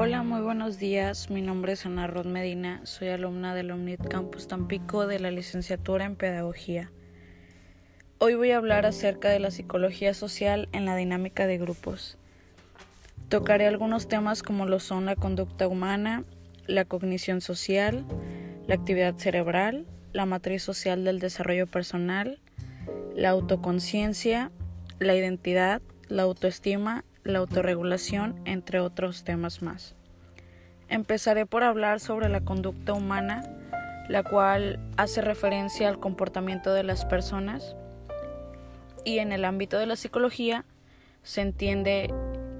Hola, muy buenos días. Mi nombre es Ana Rod Medina. Soy alumna del Omnit Campus Tampico de la licenciatura en Pedagogía. Hoy voy a hablar acerca de la psicología social en la dinámica de grupos. Tocaré algunos temas como lo son la conducta humana, la cognición social, la actividad cerebral, la matriz social del desarrollo personal, la autoconciencia, la identidad, la autoestima la autorregulación, entre otros temas más. Empezaré por hablar sobre la conducta humana, la cual hace referencia al comportamiento de las personas y en el ámbito de la psicología se entiende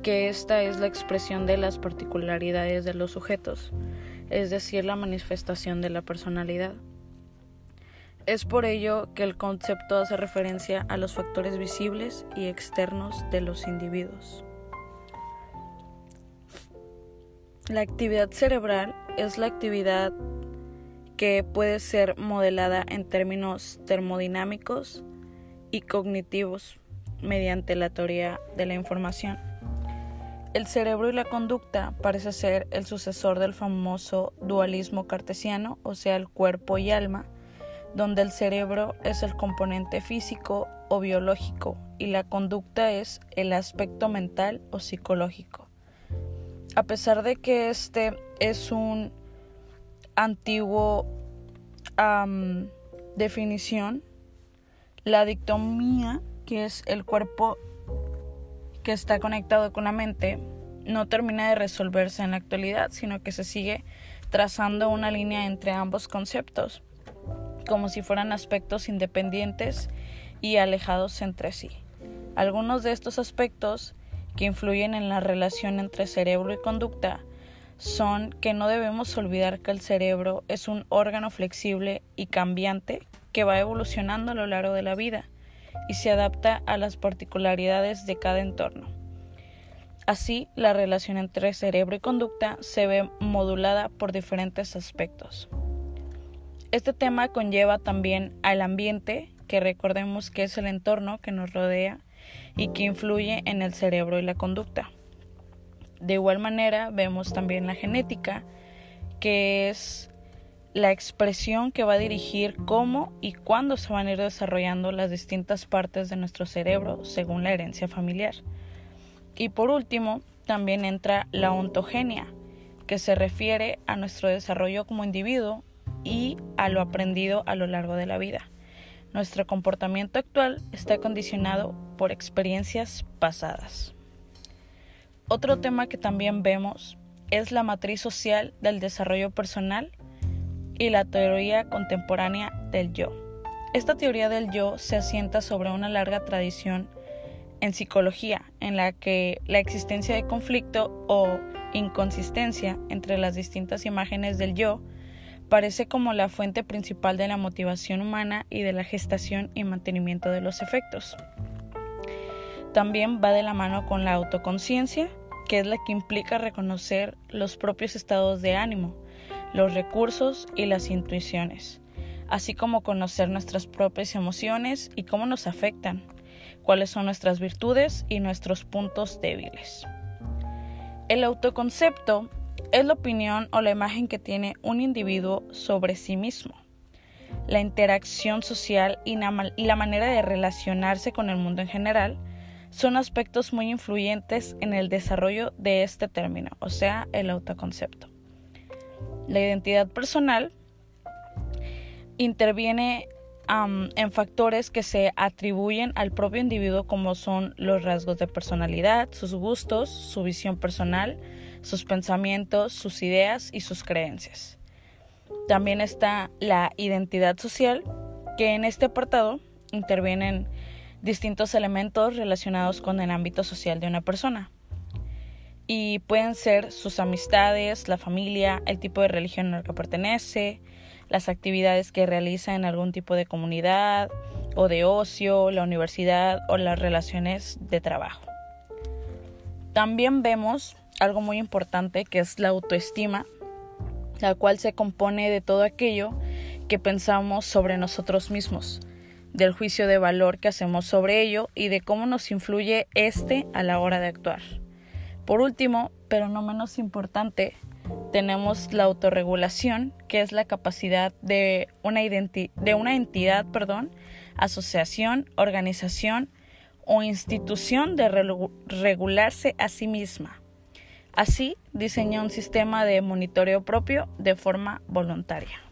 que esta es la expresión de las particularidades de los sujetos, es decir, la manifestación de la personalidad. Es por ello que el concepto hace referencia a los factores visibles y externos de los individuos. La actividad cerebral es la actividad que puede ser modelada en términos termodinámicos y cognitivos mediante la teoría de la información. El cerebro y la conducta parece ser el sucesor del famoso dualismo cartesiano, o sea, el cuerpo y alma, donde el cerebro es el componente físico o biológico y la conducta es el aspecto mental o psicológico a pesar de que este es un antiguo definición, la dictomía, que es el cuerpo que está conectado con la mente, no termina de resolverse en la actualidad, sino que se sigue trazando una línea entre ambos conceptos, como si fueran aspectos independientes y alejados entre sí. Algunos de estos aspectos que influyen en la relación entre cerebro y conducta son que no debemos olvidar que el cerebro es un órgano flexible y cambiante que va evolucionando a lo largo de la vida y se adapta a las particularidades de cada entorno. Así, la relación entre cerebro y conducta se ve modulada por diferentes aspectos. Este tema conlleva también al ambiente, que recordemos que es el entorno que nos rodea y que influye en el cerebro y la conducta. De igual manera, vemos también la genética, que es la expresión que va a dirigir cómo y cuándo se van a ir desarrollando las distintas partes de nuestro cerebro según la herencia familiar. Y por último, también entra la ontogenia, que se refiere a nuestro desarrollo como individuo y a lo aprendido a lo largo de la vida. Nuestro comportamiento actual está condicionado por experiencias pasadas. Otro tema que también vemos es la matriz social del desarrollo personal y la teoría contemporánea del yo. Esta teoría del yo se asienta sobre una larga tradición en psicología, en la que la existencia de conflicto o inconsistencia entre las distintas imágenes del yo parece como la fuente principal de la motivación humana y de la gestación y mantenimiento de los efectos. También va de la mano con la autoconciencia, que es la que implica reconocer los propios estados de ánimo, los recursos y las intuiciones, así como conocer nuestras propias emociones y cómo nos afectan, cuáles son nuestras virtudes y nuestros puntos débiles. El autoconcepto es la opinión o la imagen que tiene un individuo sobre sí mismo. La interacción social y la manera de relacionarse con el mundo en general son aspectos muy influyentes en el desarrollo de este término, o sea, el autoconcepto. La identidad personal interviene en factores que se atribuyen al propio individuo como son los rasgos de personalidad, sus gustos, su visión personal, sus pensamientos, sus ideas y sus creencias. También está la identidad social, que en este apartado intervienen distintos elementos relacionados con el ámbito social de una persona. Y pueden ser sus amistades, la familia, el tipo de religión a la que pertenece, las actividades que realiza en algún tipo de comunidad o de ocio, la universidad o las relaciones de trabajo. También vemos algo muy importante que es la autoestima, la cual se compone de todo aquello que pensamos sobre nosotros mismos, del juicio de valor que hacemos sobre ello y de cómo nos influye este a la hora de actuar. Por último, pero no menos importante, tenemos la autorregulación, que es la capacidad de una, de una entidad, perdón, asociación, organización o institución de regularse a sí misma. Así, diseña un sistema de monitoreo propio de forma voluntaria.